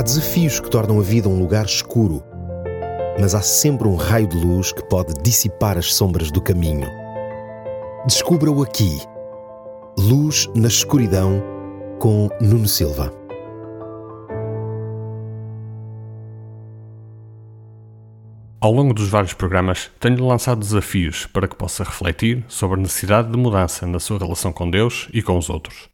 Há desafios que tornam a vida um lugar escuro, mas há sempre um raio de luz que pode dissipar as sombras do caminho. Descubra-o aqui. Luz na escuridão com Nuno Silva. Ao longo dos vários programas, tenho lançado desafios para que possa refletir sobre a necessidade de mudança na sua relação com Deus e com os outros.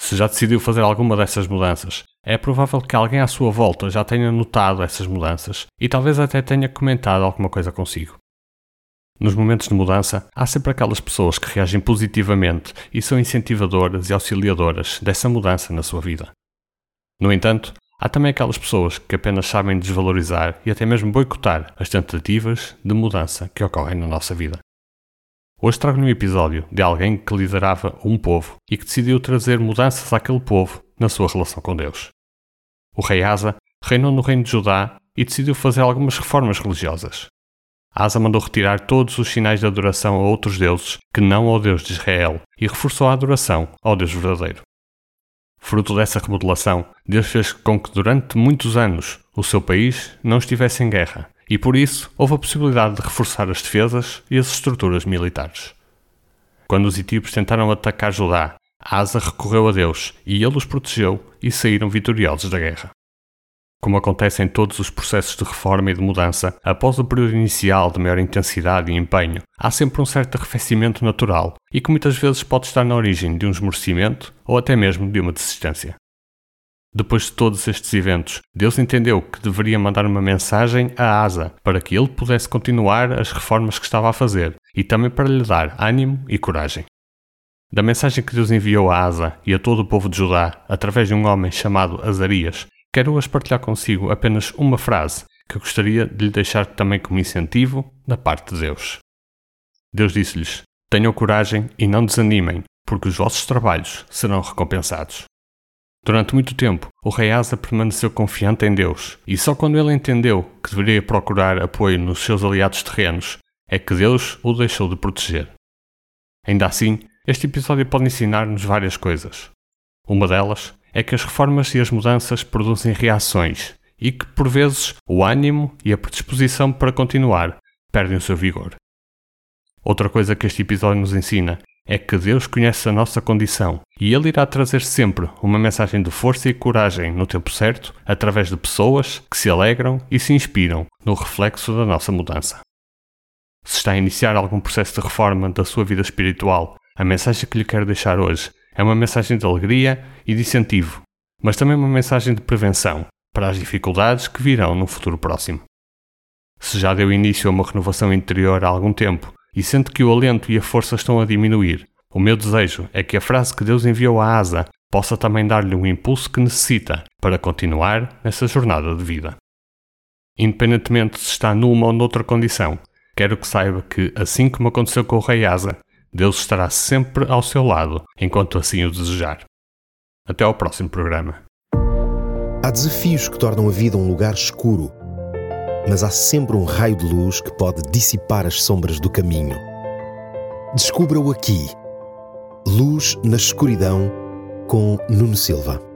Se já decidiu fazer alguma dessas mudanças, é provável que alguém à sua volta já tenha notado essas mudanças e talvez até tenha comentado alguma coisa consigo. Nos momentos de mudança, há sempre aquelas pessoas que reagem positivamente e são incentivadoras e auxiliadoras dessa mudança na sua vida. No entanto, Há também aquelas pessoas que apenas sabem desvalorizar e até mesmo boicotar as tentativas de mudança que ocorrem na nossa vida. Hoje trago-lhe um episódio de alguém que liderava um povo e que decidiu trazer mudanças àquele povo na sua relação com Deus. O rei Asa reinou no reino de Judá e decidiu fazer algumas reformas religiosas. Asa mandou retirar todos os sinais de adoração a outros deuses que não ao Deus de Israel e reforçou a adoração ao Deus verdadeiro. Fruto dessa remodelação, Deus fez com que durante muitos anos o seu país não estivesse em guerra e por isso houve a possibilidade de reforçar as defesas e as estruturas militares. Quando os etíopes tentaram atacar Judá, Asa recorreu a Deus e ele os protegeu e saíram vitoriosos da guerra. Como acontece em todos os processos de reforma e de mudança, após o período inicial de maior intensidade e empenho, há sempre um certo arrefecimento natural e que muitas vezes pode estar na origem de um esmorecimento ou até mesmo de uma desistência. Depois de todos estes eventos, Deus entendeu que deveria mandar uma mensagem a Asa para que ele pudesse continuar as reformas que estava a fazer e também para lhe dar ânimo e coragem. Da mensagem que Deus enviou a Asa e a todo o povo de Judá através de um homem chamado Azarias, quero hoje partilhar consigo apenas uma frase que gostaria de lhe deixar também como incentivo da parte de Deus. Deus disse-lhes: Tenham coragem e não desanimem, porque os vossos trabalhos serão recompensados. Durante muito tempo, o rei Asa permaneceu confiante em Deus, e só quando ele entendeu que deveria procurar apoio nos seus aliados terrenos é que Deus o deixou de proteger. Ainda assim, este episódio pode ensinar-nos várias coisas. Uma delas é que as reformas e as mudanças produzem reações e que, por vezes, o ânimo e a predisposição para continuar perdem o seu vigor. Outra coisa que este episódio nos ensina é que Deus conhece a nossa condição e Ele irá trazer sempre uma mensagem de força e coragem no tempo certo, através de pessoas que se alegram e se inspiram no reflexo da nossa mudança. Se está a iniciar algum processo de reforma da sua vida espiritual, a mensagem que lhe quero deixar hoje é uma mensagem de alegria e de incentivo, mas também uma mensagem de prevenção para as dificuldades que virão no futuro próximo. Se já deu início a uma renovação interior há algum tempo e sente que o alento e a força estão a diminuir, o meu desejo é que a frase que Deus enviou à asa possa também dar-lhe o impulso que necessita para continuar nessa jornada de vida. Independentemente se está numa ou noutra condição, quero que saiba que, assim como aconteceu com o rei Asa, Deus estará sempre ao seu lado enquanto assim o desejar. Até ao próximo programa. Há desafios que tornam a vida um lugar escuro, mas há sempre um raio de luz que pode dissipar as sombras do caminho. Descubra-o aqui. Luz na escuridão com Nuno Silva.